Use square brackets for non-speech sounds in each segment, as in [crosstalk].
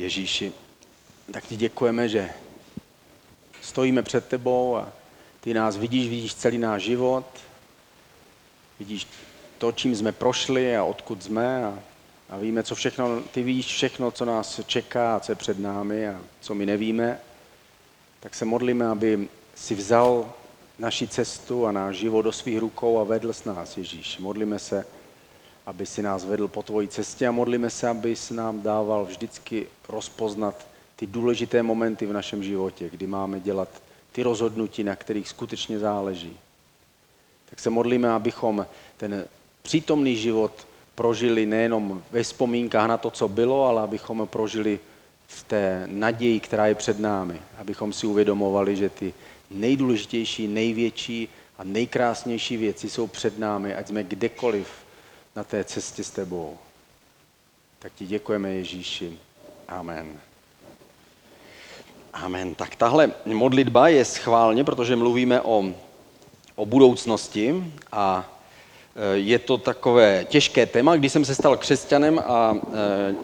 Ježíši, tak ti děkujeme, že stojíme před tebou a ty nás vidíš, vidíš celý náš život, vidíš to, čím jsme prošli a odkud jsme a, a víme, co všechno, ty víš všechno, co nás čeká a co je před námi a co my nevíme. Tak se modlíme, aby si vzal naši cestu a náš život do svých rukou a vedl s nás, Ježíš. Modlíme se, aby si nás vedl po tvojí cestě a modlíme se, aby si nám dával vždycky rozpoznat ty důležité momenty v našem životě, kdy máme dělat ty rozhodnutí, na kterých skutečně záleží. Tak se modlíme, abychom ten přítomný život prožili nejenom ve vzpomínkách na to, co bylo, ale abychom ho prožili v té naději, která je před námi. Abychom si uvědomovali, že ty nejdůležitější, největší a nejkrásnější věci jsou před námi, ať jsme kdekoliv na té cestě s tebou. Tak ti děkujeme, Ježíši. Amen. Amen. Tak tahle modlitba je schválně, protože mluvíme o, o budoucnosti a e, je to takové těžké téma. Když jsem se stal křesťanem a e, e,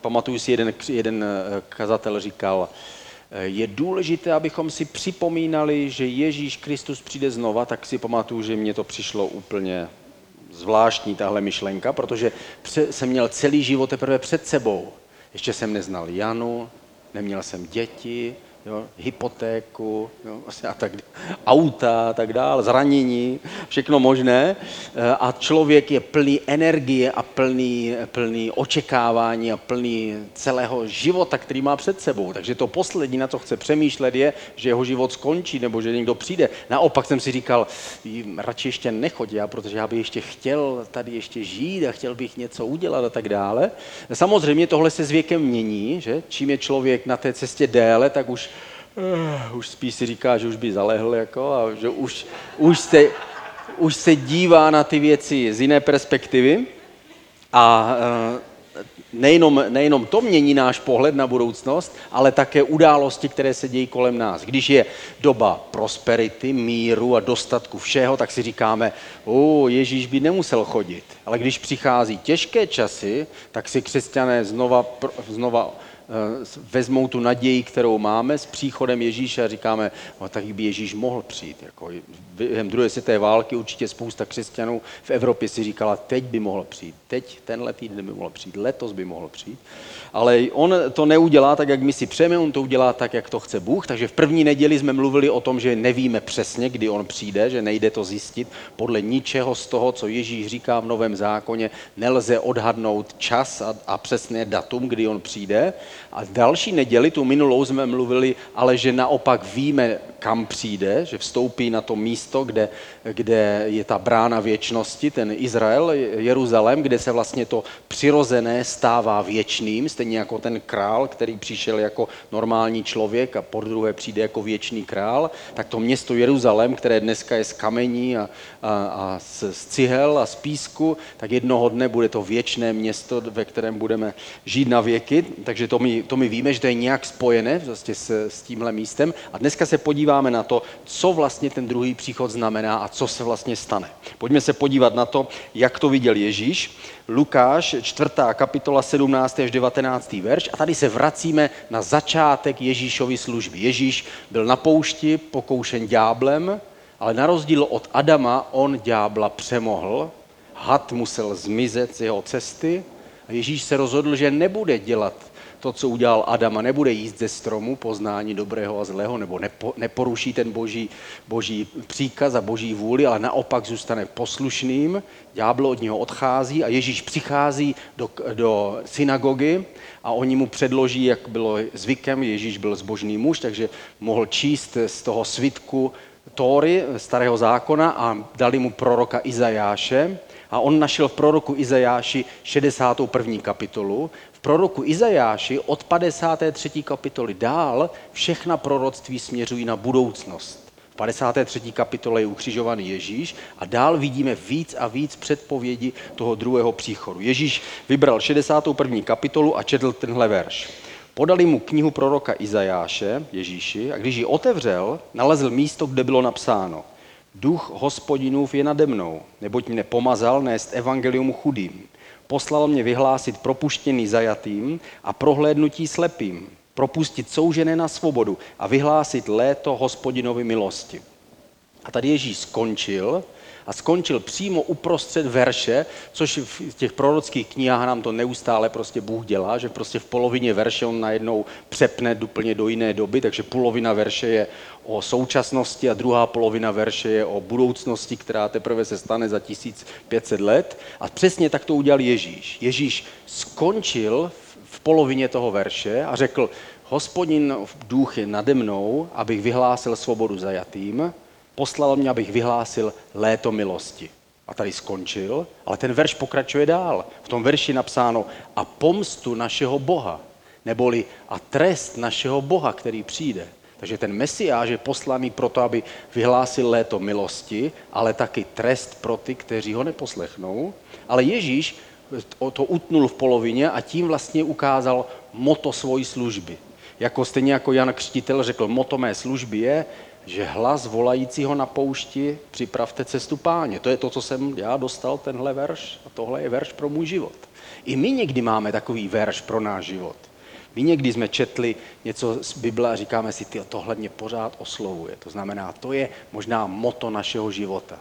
pamatuju si, jeden, jeden kazatel říkal, je důležité, abychom si připomínali, že Ježíš Kristus přijde znova, tak si pamatuju, že mě to přišlo úplně zvláštní tahle myšlenka, protože jsem měl celý život teprve před sebou. Ještě jsem neznal Janu, neměl jsem děti, jo, hypotéku jo, vlastně a tak, auta a tak dále, zranění, všechno možné. Eh, a člověk je plný energie a plný, plný očekávání a plný celého života, který má před sebou. Takže to poslední, na co chce přemýšlet, je, že jeho život skončí nebo že někdo přijde. Naopak jsem si říkal, radši ještě nechoď já, protože já bych ještě chtěl tady ještě žít a chtěl bych něco udělat a tak dále. Samozřejmě tohle se s věkem mění, že? Čím je člověk na té cestě déle, tak už uh, už spíš si říká, že už by zalehl, jako, a že už, už, se, už se dívá na ty věci z jiné perspektivy. A uh, nejenom, nejenom to mění náš pohled na budoucnost, ale také události, které se dějí kolem nás. Když je doba prosperity, míru a dostatku všeho, tak si říkáme, o, Ježíš by nemusel chodit. Ale když přichází těžké časy, tak si křesťané znova, znova vezmou tu naději, kterou máme s příchodem Ježíše a říkáme, no, tak by Ježíš mohl přijít. Jako během druhé světové války určitě spousta křesťanů v Evropě si říkala, teď by mohl přijít, teď tenhle týden by mohl přijít, letos by mohl přijít. Ale on to neudělá tak, jak my si přejeme, on to udělá tak, jak to chce Bůh. Takže v první neděli jsme mluvili o tom, že nevíme přesně, kdy on přijde, že nejde to zjistit. Podle ničeho z toho, co Ježíš říká v Novém zákoně, nelze odhadnout čas a, a přesné datum, kdy on přijde. A další neděli, tu minulou jsme mluvili, ale že naopak víme, kam přijde, že vstoupí na to místo, kde, kde je ta brána věčnosti, ten Izrael, Jeruzalém, kde se vlastně to přirozené stává věčným, stejně jako ten král, který přišel jako normální člověk a po druhé přijde jako věčný král, tak to město Jeruzalém, které dneska je z kamení a, a, a z, z cihel a z písku, tak jednoho dne bude to věčné město, ve kterém budeme žít na věky, takže to my, to my víme, že to je nějak spojené vlastně s, s tímhle místem. A dneska se podíváme na to, co vlastně ten druhý příchod znamená a co se vlastně stane. Pojďme se podívat na to, jak to viděl Ježíš. Lukáš, 4. kapitola 17. až 19. verš. A tady se vracíme na začátek Ježíšovy služby. Ježíš byl na poušti, pokoušen ďáblem, ale na rozdíl od Adama on ďábla přemohl, had musel zmizet z jeho cesty a Ježíš se rozhodl, že nebude dělat to, co udělal Adam a nebude jíst ze stromu poznání dobrého a zlého, nebo nepo, neporuší ten boží, boží příkaz a boží vůli, ale naopak zůstane poslušným, ďábel od něho odchází a Ježíš přichází do, do synagogy a oni mu předloží, jak bylo zvykem, Ježíš byl zbožný muž, takže mohl číst z toho svitku Tóry, starého zákona a dali mu proroka Izajáše a on našel v proroku Izajáši 61. kapitolu. Proroku Izajáši od 53. kapitoly dál všechna proroctví směřují na budoucnost. V 53. kapitole je ukřižovaný Ježíš a dál vidíme víc a víc předpovědi toho druhého příchodu. Ježíš vybral 61. kapitolu a četl tenhle verš. Podali mu knihu proroka Izajáše, Ježíši, a když ji otevřel, nalezl místo, kde bylo napsáno Duch hospodinův je nade mnou, neboť mne pomazal nést evangelium chudým. Poslal mě vyhlásit propuštěný zajatým a prohlédnutí slepým, propustit soužené na svobodu a vyhlásit léto hospodinovi milosti. A tady Ježíš skončil a skončil přímo uprostřed verše, což v těch prorockých knihách nám to neustále prostě Bůh dělá, že prostě v polovině verše on najednou přepne úplně do jiné doby, takže polovina verše je o současnosti a druhá polovina verše je o budoucnosti, která teprve se stane za 1500 let. A přesně tak to udělal Ježíš. Ježíš skončil v polovině toho verše a řekl, hospodin duch je nade mnou, abych vyhlásil svobodu zajatým, poslal mě, abych vyhlásil léto milosti. A tady skončil, ale ten verš pokračuje dál. V tom verši napsáno a pomstu našeho Boha, neboli a trest našeho Boha, který přijde. Takže ten mesiáš je poslaný proto, aby vyhlásil léto milosti, ale taky trest pro ty, kteří ho neposlechnou. Ale Ježíš to utnul v polovině a tím vlastně ukázal moto svojí služby. Jako stejně jako Jan Křtitel řekl, moto mé služby je, že hlas volajícího na poušti připravte cestu páně. To je to, co jsem já dostal, tenhle verš a tohle je verš pro můj život. I my někdy máme takový verš pro náš život. My někdy jsme četli něco z Bible a říkáme si, ty tohle mě pořád oslovuje. To znamená, to je možná moto našeho života.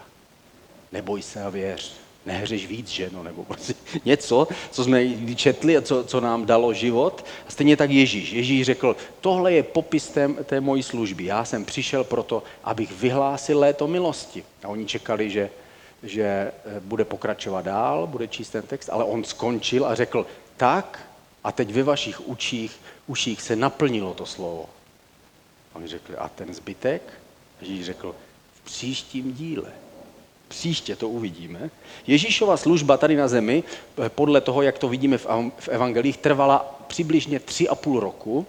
Neboj se a věř nehřeš víc, že no, nebo prostě [laughs] něco, co jsme četli a co, co nám dalo život. A stejně tak Ježíš. Ježíš řekl, tohle je popis té, té mojí služby. Já jsem přišel proto, abych vyhlásil léto milosti. A oni čekali, že, že eh, bude pokračovat dál, bude číst ten text, ale on skončil a řekl, tak a teď ve vašich učích, uších se naplnilo to slovo. A oni řekli, a ten zbytek? Ježíš řekl, v příštím díle. Příště to uvidíme. Ježíšova služba tady na zemi, eh, podle toho, jak to vidíme v evangelích, trvala přibližně tři a půl roku,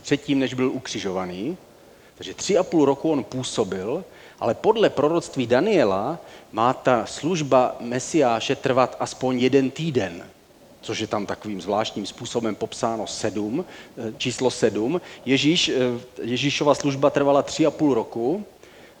předtím, než byl ukřižovaný. Takže tři a půl roku on působil, ale podle proroctví Daniela má ta služba Mesiáše trvat aspoň jeden týden, což je tam takovým zvláštním způsobem popsáno sedm, eh, číslo sedm. Ježíš, eh, Ježíšova služba trvala tři a půl roku,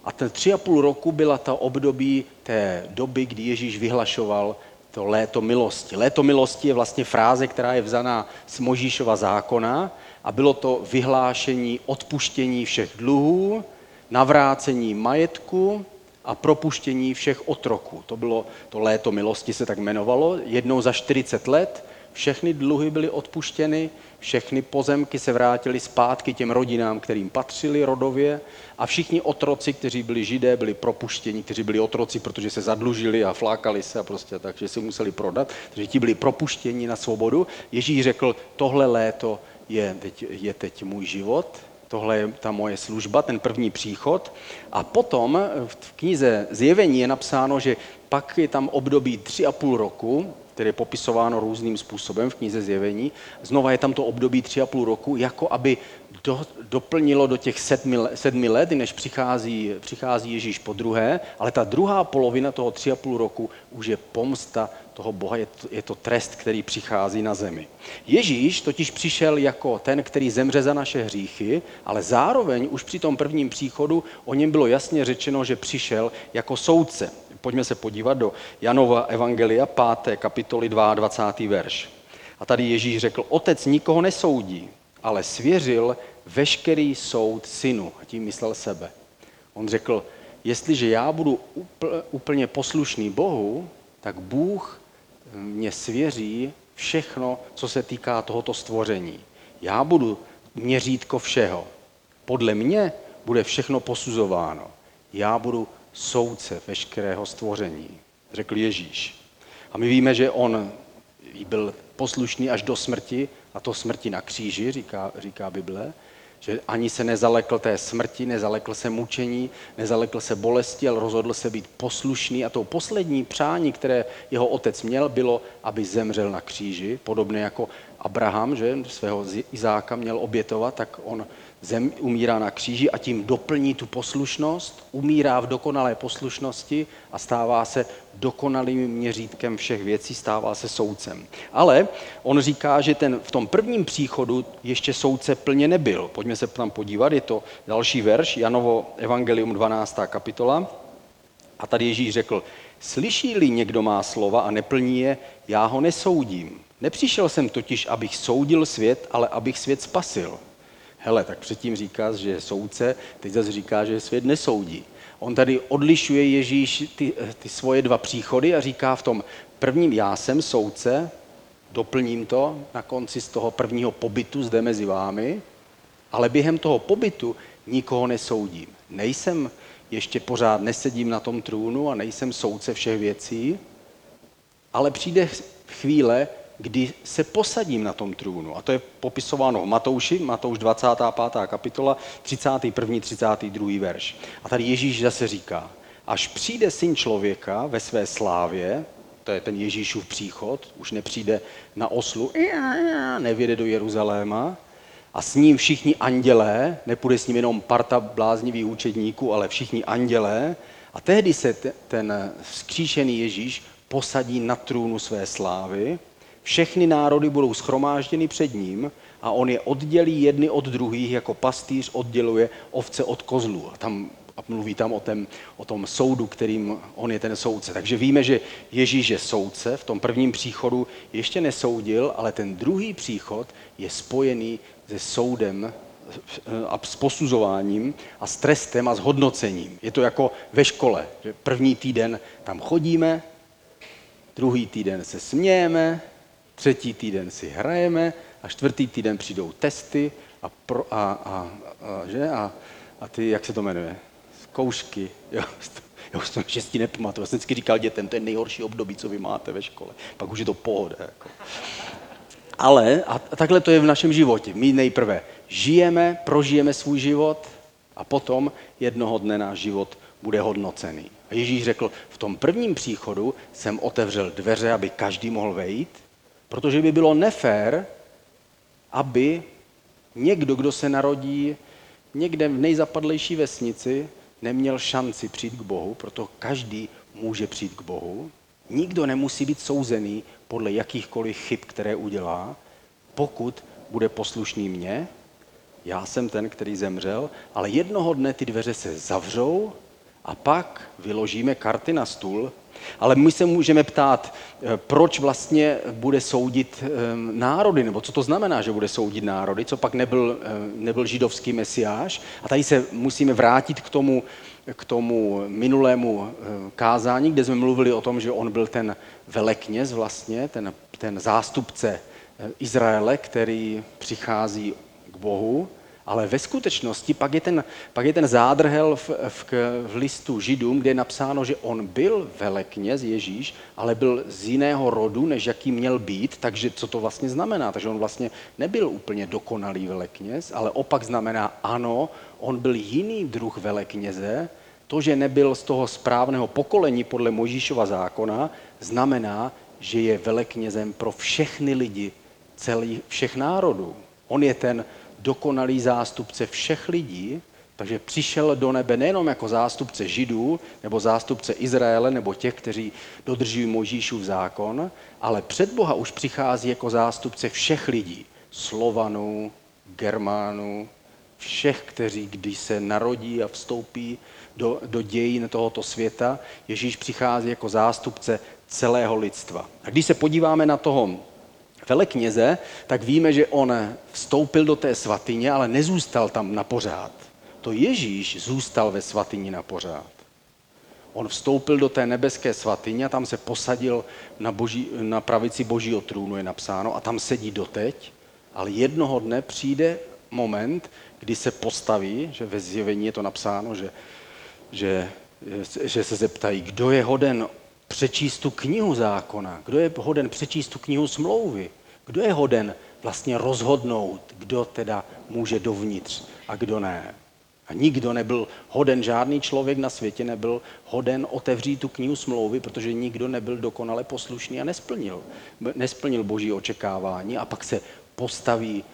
a ten tři a půl roku byla ta období té doby, kdy Ježíš vyhlašoval to léto milosti. Léto milosti je vlastně fráze, která je vzaná z Možíšova zákona a bylo to vyhlášení odpuštění všech dluhů, navrácení majetku a propuštění všech otroků. To bylo to léto milosti, se tak jmenovalo. Jednou za 40 let všechny dluhy byly odpuštěny, všechny pozemky se vrátily zpátky těm rodinám, kterým patřili rodově a všichni otroci, kteří byli židé, byli propuštěni, kteří byli otroci, protože se zadlužili a flákali se a prostě tak, že si museli prodat, takže ti byli propuštěni na svobodu. Ježíš řekl, tohle léto je teď, je teď můj život, tohle je ta moje služba, ten první příchod. A potom v knize Zjevení je napsáno, že pak je tam období tři a půl roku, které je popisováno různým způsobem v knize Zjevení. Znova je tam to období tři a půl roku, jako aby do, doplnilo do těch sedmi, sedmi let, než přichází, přichází Ježíš po druhé, ale ta druhá polovina toho tři a půl roku už je pomsta toho Boha, je to, je to trest, který přichází na zemi. Ježíš totiž přišel jako ten, který zemře za naše hříchy, ale zároveň už při tom prvním příchodu o něm bylo jasně řečeno, že přišel jako soudce. Pojďme se podívat do Janova Evangelia 5. kapitoly 22. verš. A tady Ježíš řekl, otec nikoho nesoudí, ale svěřil veškerý soud synu. A tím myslel sebe. On řekl, jestliže já budu úplně poslušný Bohu, tak Bůh mě svěří všechno, co se týká tohoto stvoření. Já budu měřítko všeho. Podle mě bude všechno posuzováno. Já budu soudce veškerého stvoření, řekl Ježíš. A my víme, že on byl poslušný až do smrti, a to smrti na kříži, říká, říká Bible, že ani se nezalekl té smrti, nezalekl se mučení, nezalekl se bolesti, ale rozhodl se být poslušný. A to poslední přání, které jeho otec měl, bylo, aby zemřel na kříži, podobně jako Abraham, že svého Izáka měl obětovat, tak on zem umírá na kříži a tím doplní tu poslušnost, umírá v dokonalé poslušnosti a stává se dokonalým měřítkem všech věcí, stává se soudcem. Ale on říká, že ten, v tom prvním příchodu ještě soudce plně nebyl. Pojďme se tam podívat, je to další verš, Janovo Evangelium 12. kapitola. A tady Ježíš řekl, slyší-li někdo má slova a neplní je, já ho nesoudím. Nepřišel jsem totiž, abych soudil svět, ale abych svět spasil. Hele, tak předtím říká, že je soudce, teď zase říká, že svět nesoudí. On tady odlišuje Ježíš ty, ty svoje dva příchody a říká v tom prvním, já jsem soudce, doplním to na konci z toho prvního pobytu zde mezi vámi, ale během toho pobytu nikoho nesoudím. Nejsem, ještě pořád nesedím na tom trůnu a nejsem soudce všech věcí, ale přijde chvíle, kdy se posadím na tom trůnu. A to je popisováno v Matouši, Matouš 25. kapitola, 31. 32. verš. A tady Ježíš zase říká, až přijde syn člověka ve své slávě, to je ten Ježíšův příchod, už nepřijde na oslu, nevěde do Jeruzaléma, a s ním všichni andělé, nepůjde s ním jenom parta bláznivých účetníků, ale všichni andělé, a tehdy se ten vzkříšený Ježíš posadí na trůnu své slávy všechny národy budou schromážděny před ním a on je oddělí jedny od druhých, jako pastýř odděluje ovce od kozlů. A tam a mluví tam o, tom, o tom soudu, kterým on je ten soudce. Takže víme, že Ježíš je soudce, v tom prvním příchodu ještě nesoudil, ale ten druhý příchod je spojený se soudem a s posuzováním a s trestem a s hodnocením. Je to jako ve škole, že první týden tam chodíme, druhý týden se smějeme, třetí týden si hrajeme a čtvrtý týden přijdou testy a, pro, a, a, a, že? a, a ty, jak se to jmenuje, zkoušky. Jo, [laughs] já už to šestí nepamatuju. Já jsem vždycky říkal dětem, to je nejhorší období, co vy máte ve škole. Pak už je to pohoda. Jako. Ale a takhle to je v našem životě. My nejprve žijeme, prožijeme svůj život a potom jednoho dne náš život bude hodnocený. A Ježíš řekl, v tom prvním příchodu jsem otevřel dveře, aby každý mohl vejít, Protože by bylo nefér, aby někdo, kdo se narodí někde v nejzapadlejší vesnici, neměl šanci přijít k Bohu, proto každý může přijít k Bohu. Nikdo nemusí být souzený podle jakýchkoliv chyb, které udělá, pokud bude poslušný mně. Já jsem ten, který zemřel, ale jednoho dne ty dveře se zavřou a pak vyložíme karty na stůl ale my se můžeme ptát, eh, proč vlastně bude soudit ehm, národy, nebo co to znamená, že bude soudit národy, co pak nebyl, eh, nebyl židovský mesiáš. A tady se musíme vrátit k tomu, k tomu minulému eh, kázání, kde jsme mluvili o tom, že on byl ten velekněz vlastně, ten, ten zástupce Izraele, který přichází k Bohu ale ve skutečnosti pak je ten, pak je ten zádrhel v, v, v listu Židům, kde je napsáno, že on byl velekněz Ježíš, ale byl z jiného rodu, než jaký měl být. Takže co to vlastně znamená? Takže on vlastně nebyl úplně dokonalý velekněz, ale opak znamená ano, on byl jiný druh velekněze. To, že nebyl z toho správného pokolení podle Možíšova zákona, znamená, že je veleknězem pro všechny lidi, celý, všech národů. On je ten dokonalý zástupce všech lidí, takže přišel do nebe nejenom jako zástupce Židů, nebo zástupce Izraele, nebo těch, kteří dodržují Možíšův zákon, ale před Boha už přichází jako zástupce všech lidí. Slovanů, Germánů, všech, kteří když se narodí a vstoupí do, do dějin tohoto světa, Ježíš přichází jako zástupce celého lidstva. A když se podíváme na toho velekněze, tak víme, že on vstoupil do té svatyně, ale nezůstal tam na pořád. To Ježíš zůstal ve svatyni na pořád. On vstoupil do té nebeské svatyně a tam se posadil na, boží, na pravici božího trůnu, je napsáno, a tam sedí doteď, ale jednoho dne přijde moment, kdy se postaví, že ve zjevení je to napsáno, že, že, že se zeptají, kdo je hoden přečíst tu knihu zákona, kdo je hoden přečíst tu knihu smlouvy, kdo je hoden vlastně rozhodnout, kdo teda může dovnitř a kdo ne. A nikdo nebyl hoden, žádný člověk na světě nebyl hoden otevřít tu knihu smlouvy, protože nikdo nebyl dokonale poslušný a nesplnil. Nesplnil boží očekávání a pak se postaví,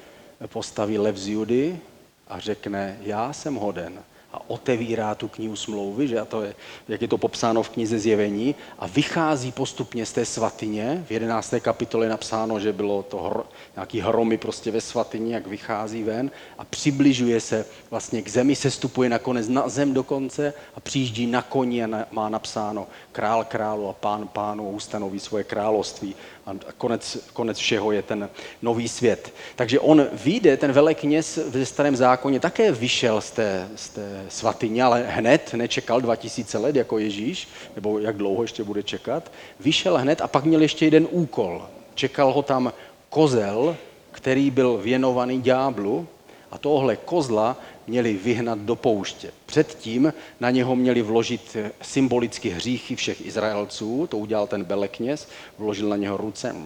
postaví lev z Judy a řekne, já jsem hoden a otevírá tu knihu smlouvy, že a to je, jak je to popsáno v knize Zjevení, a vychází postupně z té svatyně. V 11. kapitole je napsáno, že bylo to hro, nějaký hromy prostě ve svatyni, jak vychází ven a přibližuje se vlastně k zemi, se stupuje nakonec na zem dokonce a přijíždí na koni a na, má napsáno král králu a pán pánu ustanoví svoje království a konec, konec všeho je ten nový svět. Takže on vyjde, ten velekněz ve starém zákoně také vyšel z té, z té svatyně, ale hned nečekal 2000 let jako Ježíš, nebo jak dlouho ještě bude čekat. Vyšel hned a pak měl ještě jeden úkol. Čekal ho tam kozel, který byl věnovaný ďáblu a tohle kozla měli vyhnat do pouště. Předtím na něho měli vložit symbolicky hříchy všech Izraelců, to udělal ten belekněz, vložil na něho ruce,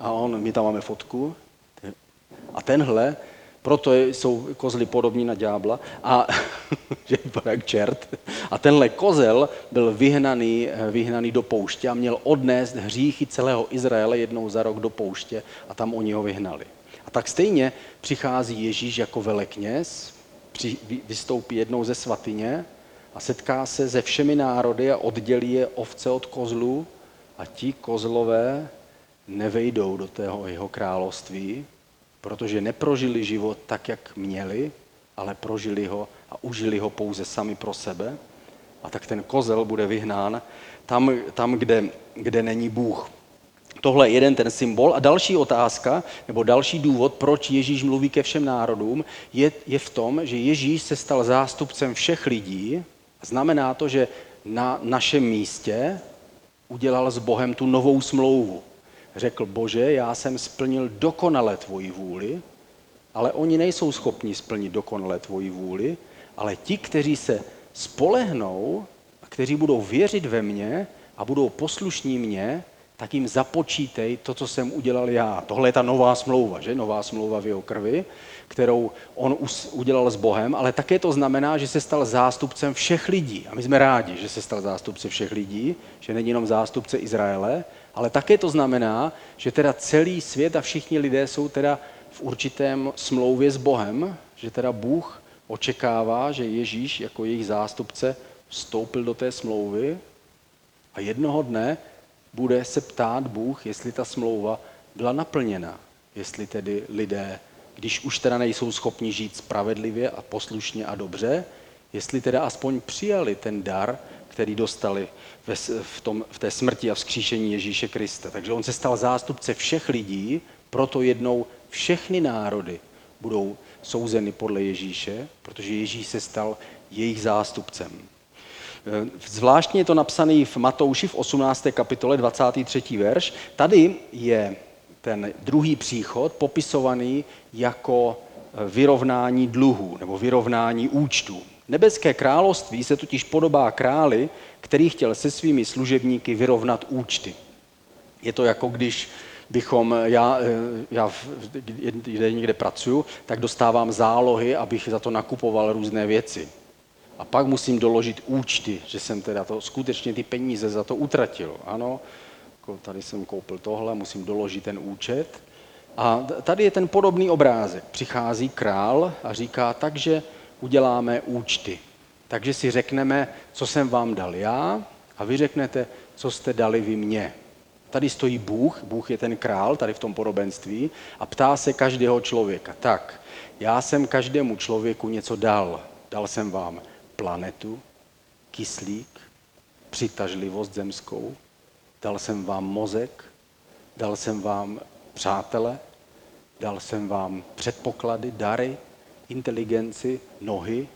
a on, my tam máme fotku, a tenhle, proto jsou kozly podobní na ďábla, a [laughs] že jak čert. A tenhle kozel byl vyhnaný, vyhnaný do pouště a měl odnést hříchy celého Izraele jednou za rok do pouště a tam oni ho vyhnali. A tak stejně přichází Ježíš jako velekněz, vystoupí jednou ze svatyně a setká se se všemi národy a oddělí je ovce od kozlů a ti kozlové nevejdou do tého jeho království, protože neprožili život tak, jak měli, ale prožili ho a užili ho pouze sami pro sebe. A tak ten kozel bude vyhnán tam, tam kde, kde není Bůh. Tohle je jeden ten symbol. A další otázka, nebo další důvod, proč Ježíš mluví ke všem národům, je, je v tom, že Ježíš se stal zástupcem všech lidí. Znamená to, že na našem místě udělal s Bohem tu novou smlouvu. Řekl, bože, já jsem splnil dokonale tvoji vůli, ale oni nejsou schopni splnit dokonale tvoji vůli, ale ti, kteří se spolehnou a kteří budou věřit ve mně a budou poslušní mně, tak jim započítej to, co jsem udělal já. Tohle je ta nová smlouva, že? Nová smlouva v jeho krvi, kterou on udělal s Bohem, ale také to znamená, že se stal zástupcem všech lidí. A my jsme rádi, že se stal zástupcem všech lidí, že není jenom zástupce Izraele, ale také to znamená, že teda celý svět a všichni lidé jsou teda v určitém smlouvě s Bohem, že teda Bůh očekává, že Ježíš jako jejich zástupce vstoupil do té smlouvy a jednoho dne bude se ptát Bůh, jestli ta smlouva byla naplněna. Jestli tedy lidé, když už teda nejsou schopni žít spravedlivě a poslušně a dobře, jestli teda aspoň přijali ten dar, který dostali ve, v, tom, v té smrti a vzkříšení Ježíše Krista. Takže on se stal zástupce všech lidí, proto jednou všechny národy budou souzeny podle Ježíše, protože Ježíš se stal jejich zástupcem. Eh, zvláštně je to napsané v Matouši v 18. kapitole 23. verš. Tady je ten druhý příchod popisovaný jako eh, vyrovnání dluhů nebo vyrovnání účtů. Nebeské království se totiž podobá králi, který chtěl se svými služebníky vyrovnat účty. Je to jako když bychom, já, eh, já kde někde pracuji, tak dostávám zálohy, abych za to nakupoval různé věci. A pak musím doložit účty, že jsem teda to, skutečně ty peníze za to utratil. Ano, jako tady jsem koupil tohle, musím doložit ten účet. A tady je ten podobný obrázek. Přichází král a říká, takže uděláme účty. Takže si řekneme, co jsem vám dal já a vy řeknete, co jste dali vy mně. Tady stojí Bůh, Bůh je ten král tady v tom podobenství a ptá se každého člověka. Tak, já jsem každému člověku něco dal. Dal jsem vám planetu, kyslík, přitažlivost zemskou, dal jsem vám mozek, dal jsem vám přátele, dal jsem vám předpoklady, dary, inteligenci, nohy,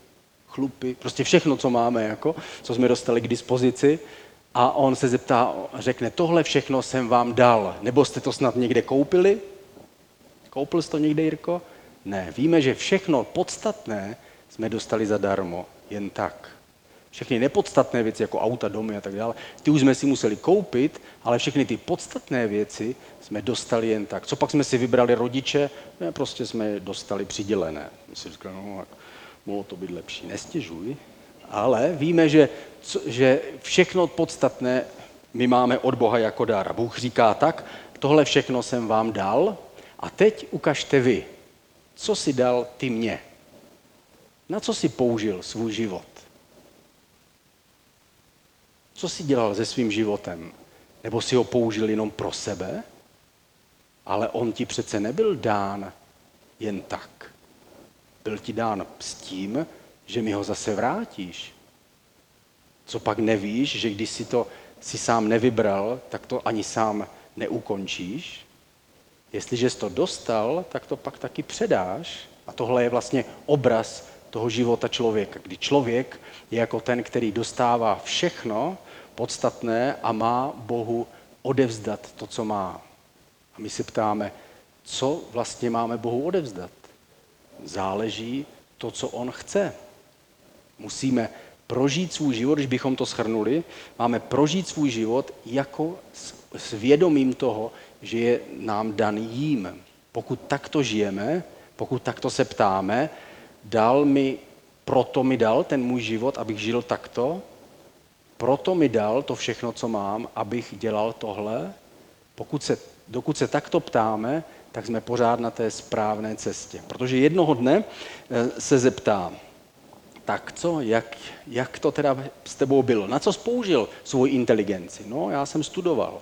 chlupy, prostě všechno, co máme, jako, co jsme dostali k dispozici. A on se zeptá, řekne, tohle všechno jsem vám dal, nebo jste to snad někde koupili? Koupil jsi to někde, Jirko? Ne, víme, že všechno podstatné jsme dostali zadarmo jen tak. Všechny nepodstatné věci, jako auta, domy a tak dále, ty už jsme si museli koupit, ale všechny ty podstatné věci jsme dostali jen tak. Co pak jsme si vybrali rodiče? Ne, prostě jsme je dostali přidělené. My si říkali, no, tak mohlo to být lepší, nestěžuj. Ale víme, že, co, že všechno podstatné my máme od Boha jako dar. Bůh říká tak, tohle všechno jsem vám dal a teď ukažte vy, co si dal ty mě. Na co si použil svůj život? Co si dělal se svým životem? Nebo si ho použil jenom pro sebe? Ale on ti přece nebyl dán jen tak. Byl ti dán s tím, že mi ho zase vrátíš. Co pak nevíš, že když si to si sám nevybral, tak to ani sám neukončíš. Jestliže jsi to dostal, tak to pak taky předáš. A tohle je vlastně obraz toho života člověka, kdy člověk je jako ten, který dostává všechno podstatné a má Bohu odevzdat to, co má. A my se ptáme, co vlastně máme Bohu odevzdat. Záleží to, co On chce. Musíme prožít svůj život, když bychom to schrnuli, máme prožít svůj život jako s vědomím toho, že je nám dan jím. Pokud takto žijeme, pokud takto se ptáme, dal mi, proto mi dal ten můj život, abych žil takto, proto mi dal to všechno, co mám, abych dělal tohle. Pokud se, dokud se takto ptáme, tak jsme pořád na té správné cestě. Protože jednoho dne eh, se zeptám, tak co, jak, jak to teda s tebou bylo? Na co spoužil svou inteligenci? No, já jsem studoval.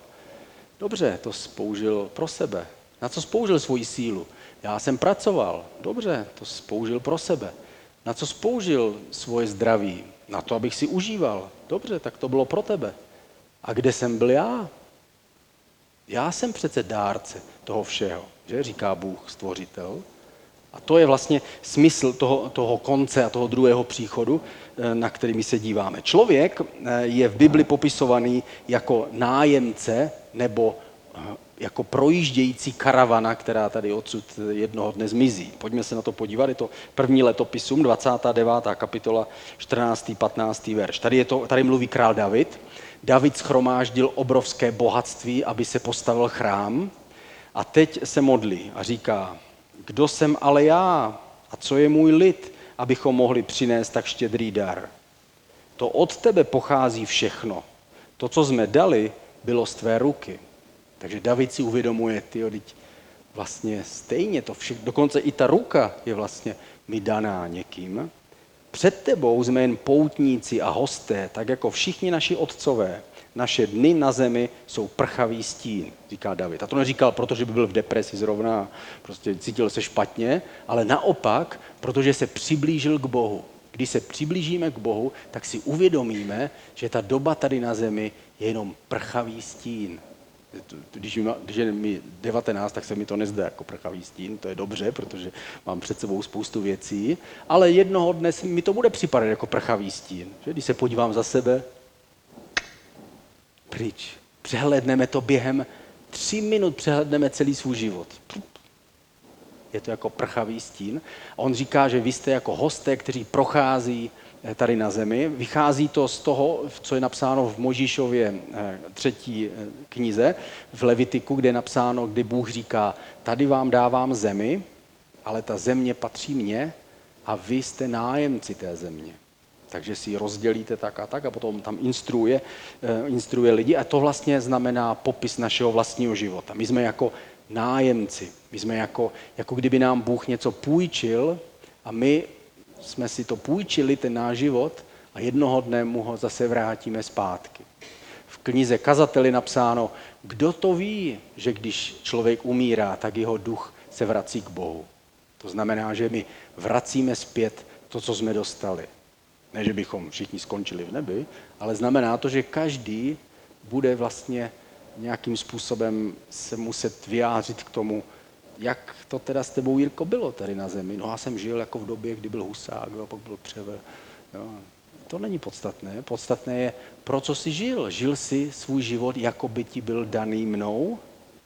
Dobře, to spoužil pro sebe. Na co spoužil svoji sílu? Já jsem pracoval. Dobře, to spoužil pro sebe. Na co spoužil svoje zdraví? Na to, abych si užíval. Dobře, tak to bylo pro tebe. A kde jsem byl já? Já jsem přece dárce toho všeho, že říká Bůh, stvořitel. A to je vlastně smysl toho, toho konce a toho druhého příchodu, eh, na který my se díváme. Člověk eh, je v Bibli popisovaný jako nájemce nebo eh, jako projíždějící karavana, která tady odsud jednoho dne zmizí. Pojďme se na to podívat, je to první letopisum, 29. kapitola, 14. 15. verš. Tady, je to, tady mluví král David. David schromáždil obrovské bohatství, aby se postavil chrám a teď se modlí a říká, kdo jsem ale já a co je můj lid, abychom mohli přinést tak štědrý dar. To od tebe pochází všechno. To, co jsme dali, bylo z tvé ruky. Takže David si uvědomuje, ty teď vlastně stejně to všechno, dokonce i ta ruka je vlastně mi daná někým. Před tebou jsme jen poutníci a hosté, tak jako všichni naši otcové naše dny na zemi jsou prchavý stín, říká David. A to neříkal, protože by byl v depresi zrovna, prostě cítil se špatně, ale naopak, protože se přiblížil k Bohu. Když se přiblížíme k Bohu, tak si uvědomíme, že ta doba tady na zemi je jenom prchavý stín. Když, když je mi 19, tak se mi to nezdá jako prchavý stín, to je dobře, protože mám před sebou spoustu věcí, ale jednoho dne mi to bude připadat jako prchavý stín. Že? Když se podívám za sebe, pryč. Přehledneme to během tři minut, přehledneme celý svůj život. Je to jako prchavý stín. A on říká, že vy jste jako hosté, kteří prochází tady na zemi. Vychází to z toho, co je napsáno v Možíšově eh, třetí eh, knize, v Levitiku, kde je napsáno, kdy Bůh říká, tady vám dávám zemi, ale ta země patří mně a vy jste nájemci té země takže si ji rozdělíte tak a tak a potom tam instruuje, eh, instruuje lidi a to vlastně znamená popis našeho vlastního života. My jsme jako nájemci, my jsme jako, jako kdyby nám Bůh něco půjčil a my jsme si to půjčili, ten náš život, a jednoho dne mu ho zase vrátíme zpátky. V knize Kazateli napsáno, kdo to ví, že když člověk umírá, tak jeho duch se vrací k Bohu. To znamená, že my vracíme zpět to, co jsme dostali. Ne, že bychom všichni skončili v nebi, ale znamená to, že každý bude vlastně nějakým způsobem se muset vyjádřit k tomu, jak to teda s tebou, Jirko, bylo tady na zemi. No já jsem žil jako v době, kdy byl Husák, a pak byl Přever. Jo. To není podstatné. Podstatné je, pro co jsi žil. Žil jsi svůj život, jako by ti byl daný mnou?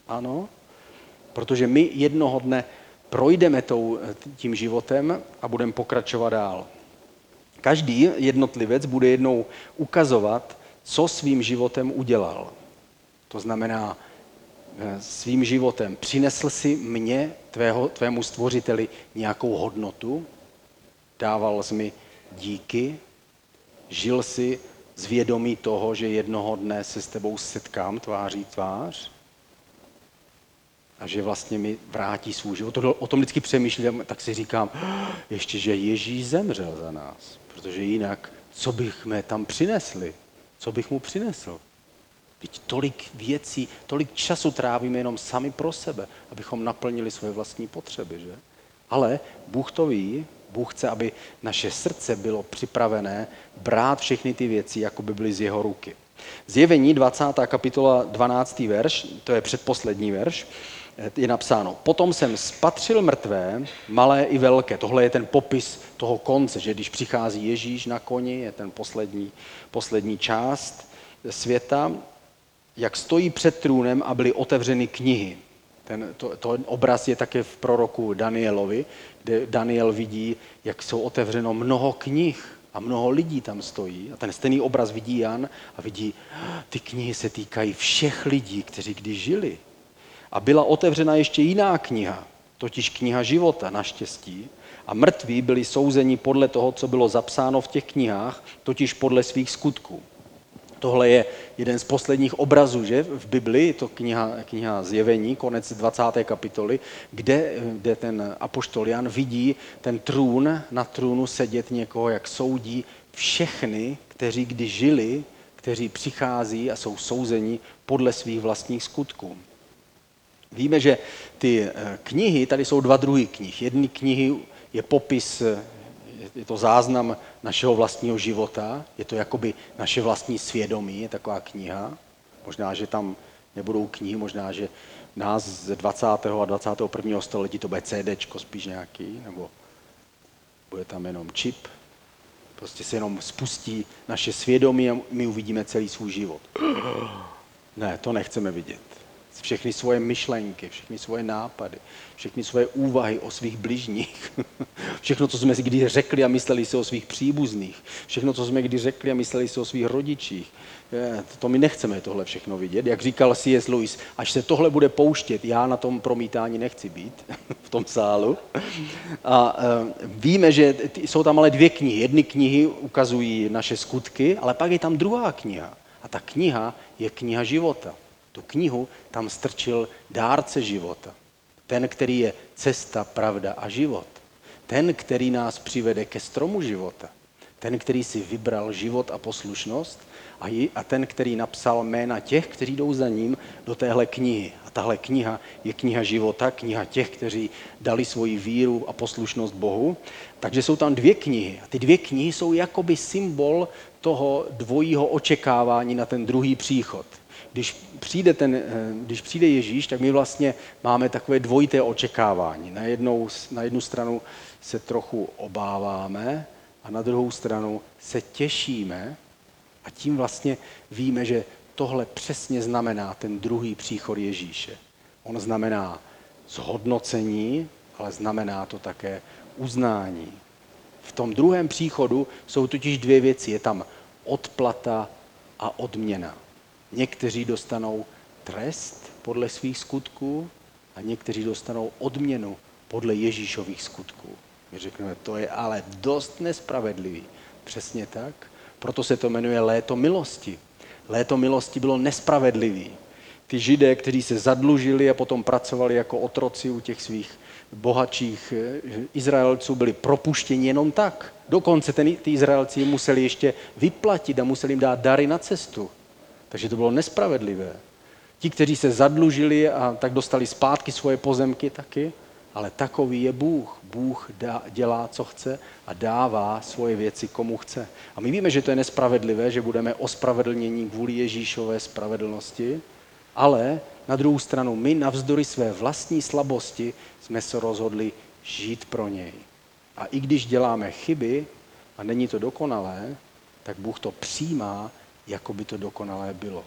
Ano. Protože my jednoho dne projdeme tou, tím životem a budeme pokračovat dál. Každý jednotlivec bude jednou ukazovat, co svým životem udělal. To znamená, svým životem přinesl si mě, tvého, tvému stvořiteli, nějakou hodnotu, dával jsi mi díky, žil si z vědomí toho, že jednoho dne se s tebou setkám tváří tvář a že vlastně mi vrátí svůj život. O tom vždycky přemýšlím, tak si říkám, ještě, že Ježíš zemřel za nás, protože jinak, co bychom tam přinesli? Co bych mu přinesl? Teď tolik věcí, tolik času trávíme jenom sami pro sebe, abychom naplnili svoje vlastní potřeby, že? Ale Bůh to ví, Bůh chce, aby naše srdce bylo připravené brát všechny ty věci, jako by byly z jeho ruky. Zjevení 20. kapitola 12. verš, to je předposlední verš, je napsáno, potom jsem spatřil mrtvé, malé i velké. Tohle je ten popis toho konce, že když přichází Ježíš na koni, je ten poslední, poslední část světa, jak stojí před trůnem a byly otevřeny knihy. Ten, to, to obraz je také v proroku Danielovi, kde Daniel vidí, jak jsou otevřeno mnoho knih a mnoho lidí tam stojí. A ten stejný obraz vidí Jan a vidí, ty knihy se týkají všech lidí, kteří kdy žili. A byla otevřena ještě jiná kniha, totiž kniha života, naštěstí. A mrtví byli souzeni podle toho, co bylo zapsáno v těch knihách, totiž podle svých skutků. Tohle je jeden z posledních obrazů že? v Biblii, to kniha, kniha Zjevení, konec 20. kapitoly, kde, kde ten apoštol Jan vidí ten trůn, na trůnu sedět někoho, jak soudí všechny, kteří kdy žili, kteří přichází a jsou souzeni podle svých vlastních skutků. Víme, že ty eh, knihy, tady jsou dva druhy knih. Jedny knihy je popis, je to záznam našeho vlastního života, je to jakoby naše vlastní svědomí, je taková kniha. Možná, že tam nebudou knihy, možná, že nás ze 20. a 21. století to bude CD spíš nějaký, nebo bude tam jenom čip. Prostě se jenom spustí naše svědomí a my uvidíme celý svůj život. Ne, to nechceme vidět všechny svoje myšlenky, všechny svoje nápady, všechny svoje úvahy o svých bližních, [laughs] všechno, co jsme si kdy řekli a mysleli si o svých příbuzných, všechno, co jsme kdy řekli a mysleli si o svých rodičích. To my nechceme tohle všechno vidět. Jak říkal C.S. Lewis, až se tohle bude pouštět, já na tom promítání nechci být, [laughs] v tom sálu. A e, víme, že jsou tam ale dvě knihy. Jedny knihy ukazují naše skutky, ale pak je tam druhá kniha. A ta kniha je kniha života tu knihu tam strčil dárce života. Ten, který je cesta, pravda a život. Ten, který nás přivede ke stromu života. Ten, který si vybral život a poslušnost a, ten, který napsal jména těch, kteří jdou za ním do téhle knihy. A tahle kniha je kniha života, kniha těch, kteří dali svoji víru a poslušnost Bohu. Takže jsou tam dvě knihy. A ty dvě knihy jsou jakoby symbol toho dvojího očekávání na ten druhý příchod když přijde, ten, eh, když přijde Ježíš, tak my vlastně máme takové dvojité očekávání. Na, jednou, na jednu stranu se trochu obáváme a na druhou stranu se těšíme a tím vlastně víme, že tohle přesně znamená ten druhý příchod Ježíše. On znamená zhodnocení, ale znamená to také uznání. V tom druhém příchodu jsou totiž dvě věci. Je tam odplata a odměna. Někteří dostanou trest podle svých skutků a někteří dostanou odměnu podle Ježíšových skutků. My řekneme, to je ale dost nespravedlivý. Přesně tak. Proto se to jmenuje léto milosti. Léto milosti bylo nespravedlivý. Ty židé, kteří se zadlužili a potom pracovali jako otroci u těch svých bohatších eh, Izraelců, byli propuštěni jenom tak. Dokonce ten, ty Izraelci museli ještě vyplatit a museli jim dát dary na cestu. Takže to bylo nespravedlivé. Ti, kteří se zadlužili a tak dostali zpátky svoje pozemky taky, ale takový je Bůh. Bůh dělá, co chce a dává svoje věci, komu chce. A my víme, že to je nespravedlivé, že budeme ospravedlnění kvůli Ježíšové spravedlnosti, ale na druhou stranu my navzdory své vlastní slabosti jsme se rozhodli žít pro něj. A i když děláme chyby a není to dokonalé, tak Bůh to přijímá jako by to dokonalé bylo.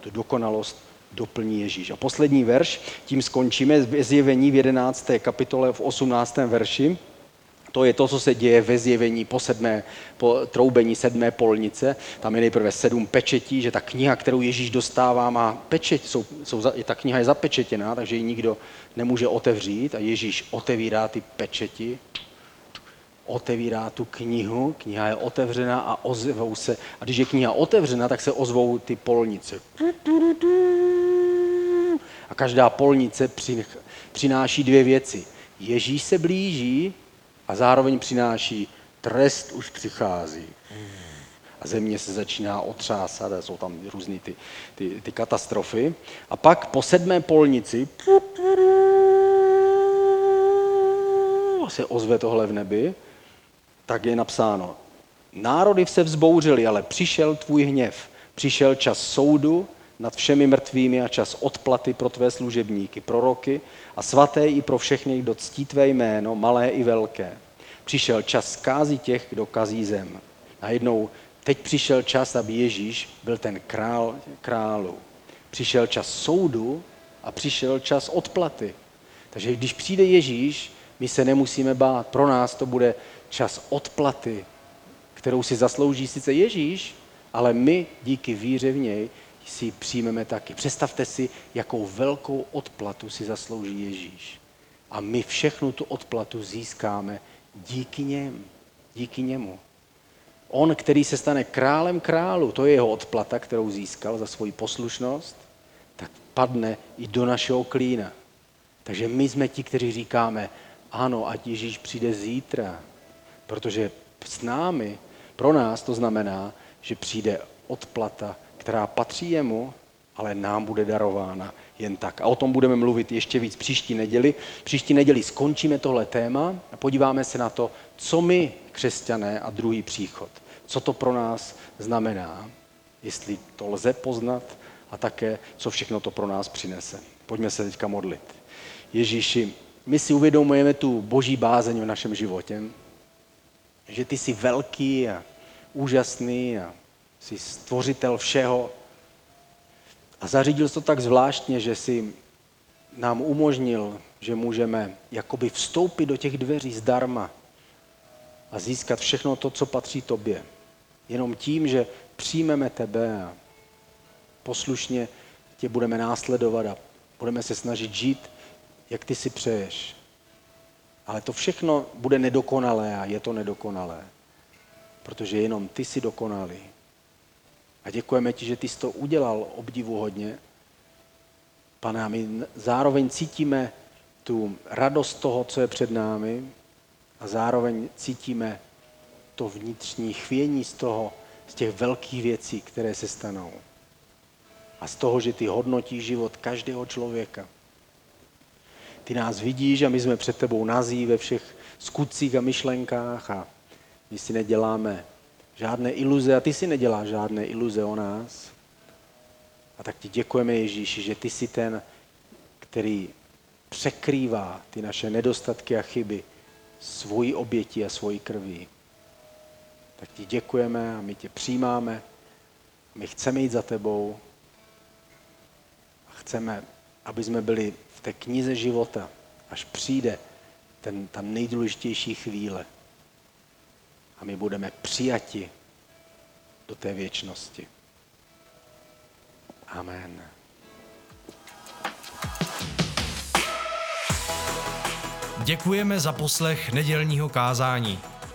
Tu dokonalost doplní Ježíš. A poslední verš, tím skončíme, zjevení v 11. kapitole v 18. verši. To je to, co se děje ve zjevení po, sedmé, po troubení sedmé polnice. Tam je nejprve sedm pečetí, že ta kniha, kterou Ježíš dostává, má pečet, jsou, jsou, ta kniha je zapečetěná, takže ji nikdo nemůže otevřít a Ježíš otevírá ty pečeti, otevírá tu knihu, kniha je otevřena a ozvou se, a když je kniha otevřena, tak se ozvou ty polnice. A každá polnice přináší dvě věci. Ježíš se blíží a zároveň přináší trest už přichází. A země se začíná otřásat a jsou tam různé ty, ty, ty katastrofy. A pak po sedmé polnici se ozve tohle v nebi, tak je napsáno, národy se vzbouřily, ale přišel tvůj hněv, přišel čas soudu nad všemi mrtvými a čas odplaty pro tvé služebníky, proroky a svaté i pro všechny, kdo ctí tvé jméno, malé i velké. Přišel čas zkází těch, kdo kazí zem. A jednou teď přišel čas, aby Ježíš byl ten král králu. Přišel čas soudu a přišel čas odplaty. Takže když přijde Ježíš, my se nemusíme bát. Pro nás to bude čas odplaty, kterou si zaslouží sice Ježíš, ale my díky víře v něj si ji přijmeme taky. Představte si, jakou velkou odplatu si zaslouží Ježíš. A my všechnu tu odplatu získáme díky něm, díky němu. On, který se stane králem králu, to je jeho odplata, kterou získal za svoji poslušnost, tak padne i do našeho klína. Takže my jsme ti, kteří říkáme, ano, ať Ježíš přijde zítra, protože s námi, pro nás to znamená, že přijde odplata, která patří jemu, ale nám bude darována jen tak. A o tom budeme mluvit ještě víc příští neděli. Příští neděli skončíme tohle téma a podíváme se na to, co my, křesťané a druhý příchod, co to pro nás znamená, jestli to lze poznat a také, co všechno to pro nás přinese. Pojďme se teďka modlit. Ježíši, my si uvědomujeme tu boží bázeň v našem životě, že ty jsi velký a úžasný a jsi stvořitel všeho. A zařídil jsi to tak zvláštně, že si nám umožnil, že můžeme jakoby vstoupit do těch dveří zdarma a získat všechno to, co patří tobě. Jenom tím, že přijmeme tebe a poslušně tě budeme následovat a budeme se snažit žít, jak ty si přeješ. Ale to všechno bude nedokonalé a je to nedokonalé. Protože jenom ty jsi dokonalý. A děkujeme ti, že ty jsi to udělal obdivuhodně. Pane, a my zároveň cítíme tu radost toho, co je před námi a zároveň cítíme to vnitřní chvění z toho, z těch velkých věcí, které se stanou. A z toho, že ty hodnotí život každého člověka. Ty nás vidíš a my jsme před tebou nazí ve všech skutcích a myšlenkách a my si neděláme žádné iluze a ty si neděláš žádné iluze o nás. A tak ti děkujeme Ježíši, že ty jsi ten, který překrývá ty naše nedostatky a chyby svojí oběti a svojí krví. Tak ti děkujeme a my tě přijímáme. My chceme jít za tebou a chceme, aby jsme byli té knize života, až přijde ten, ta nejdůležitější chvíle. A my budeme přijati do té věčnosti. Amen. Děkujeme za poslech nedělního kázání.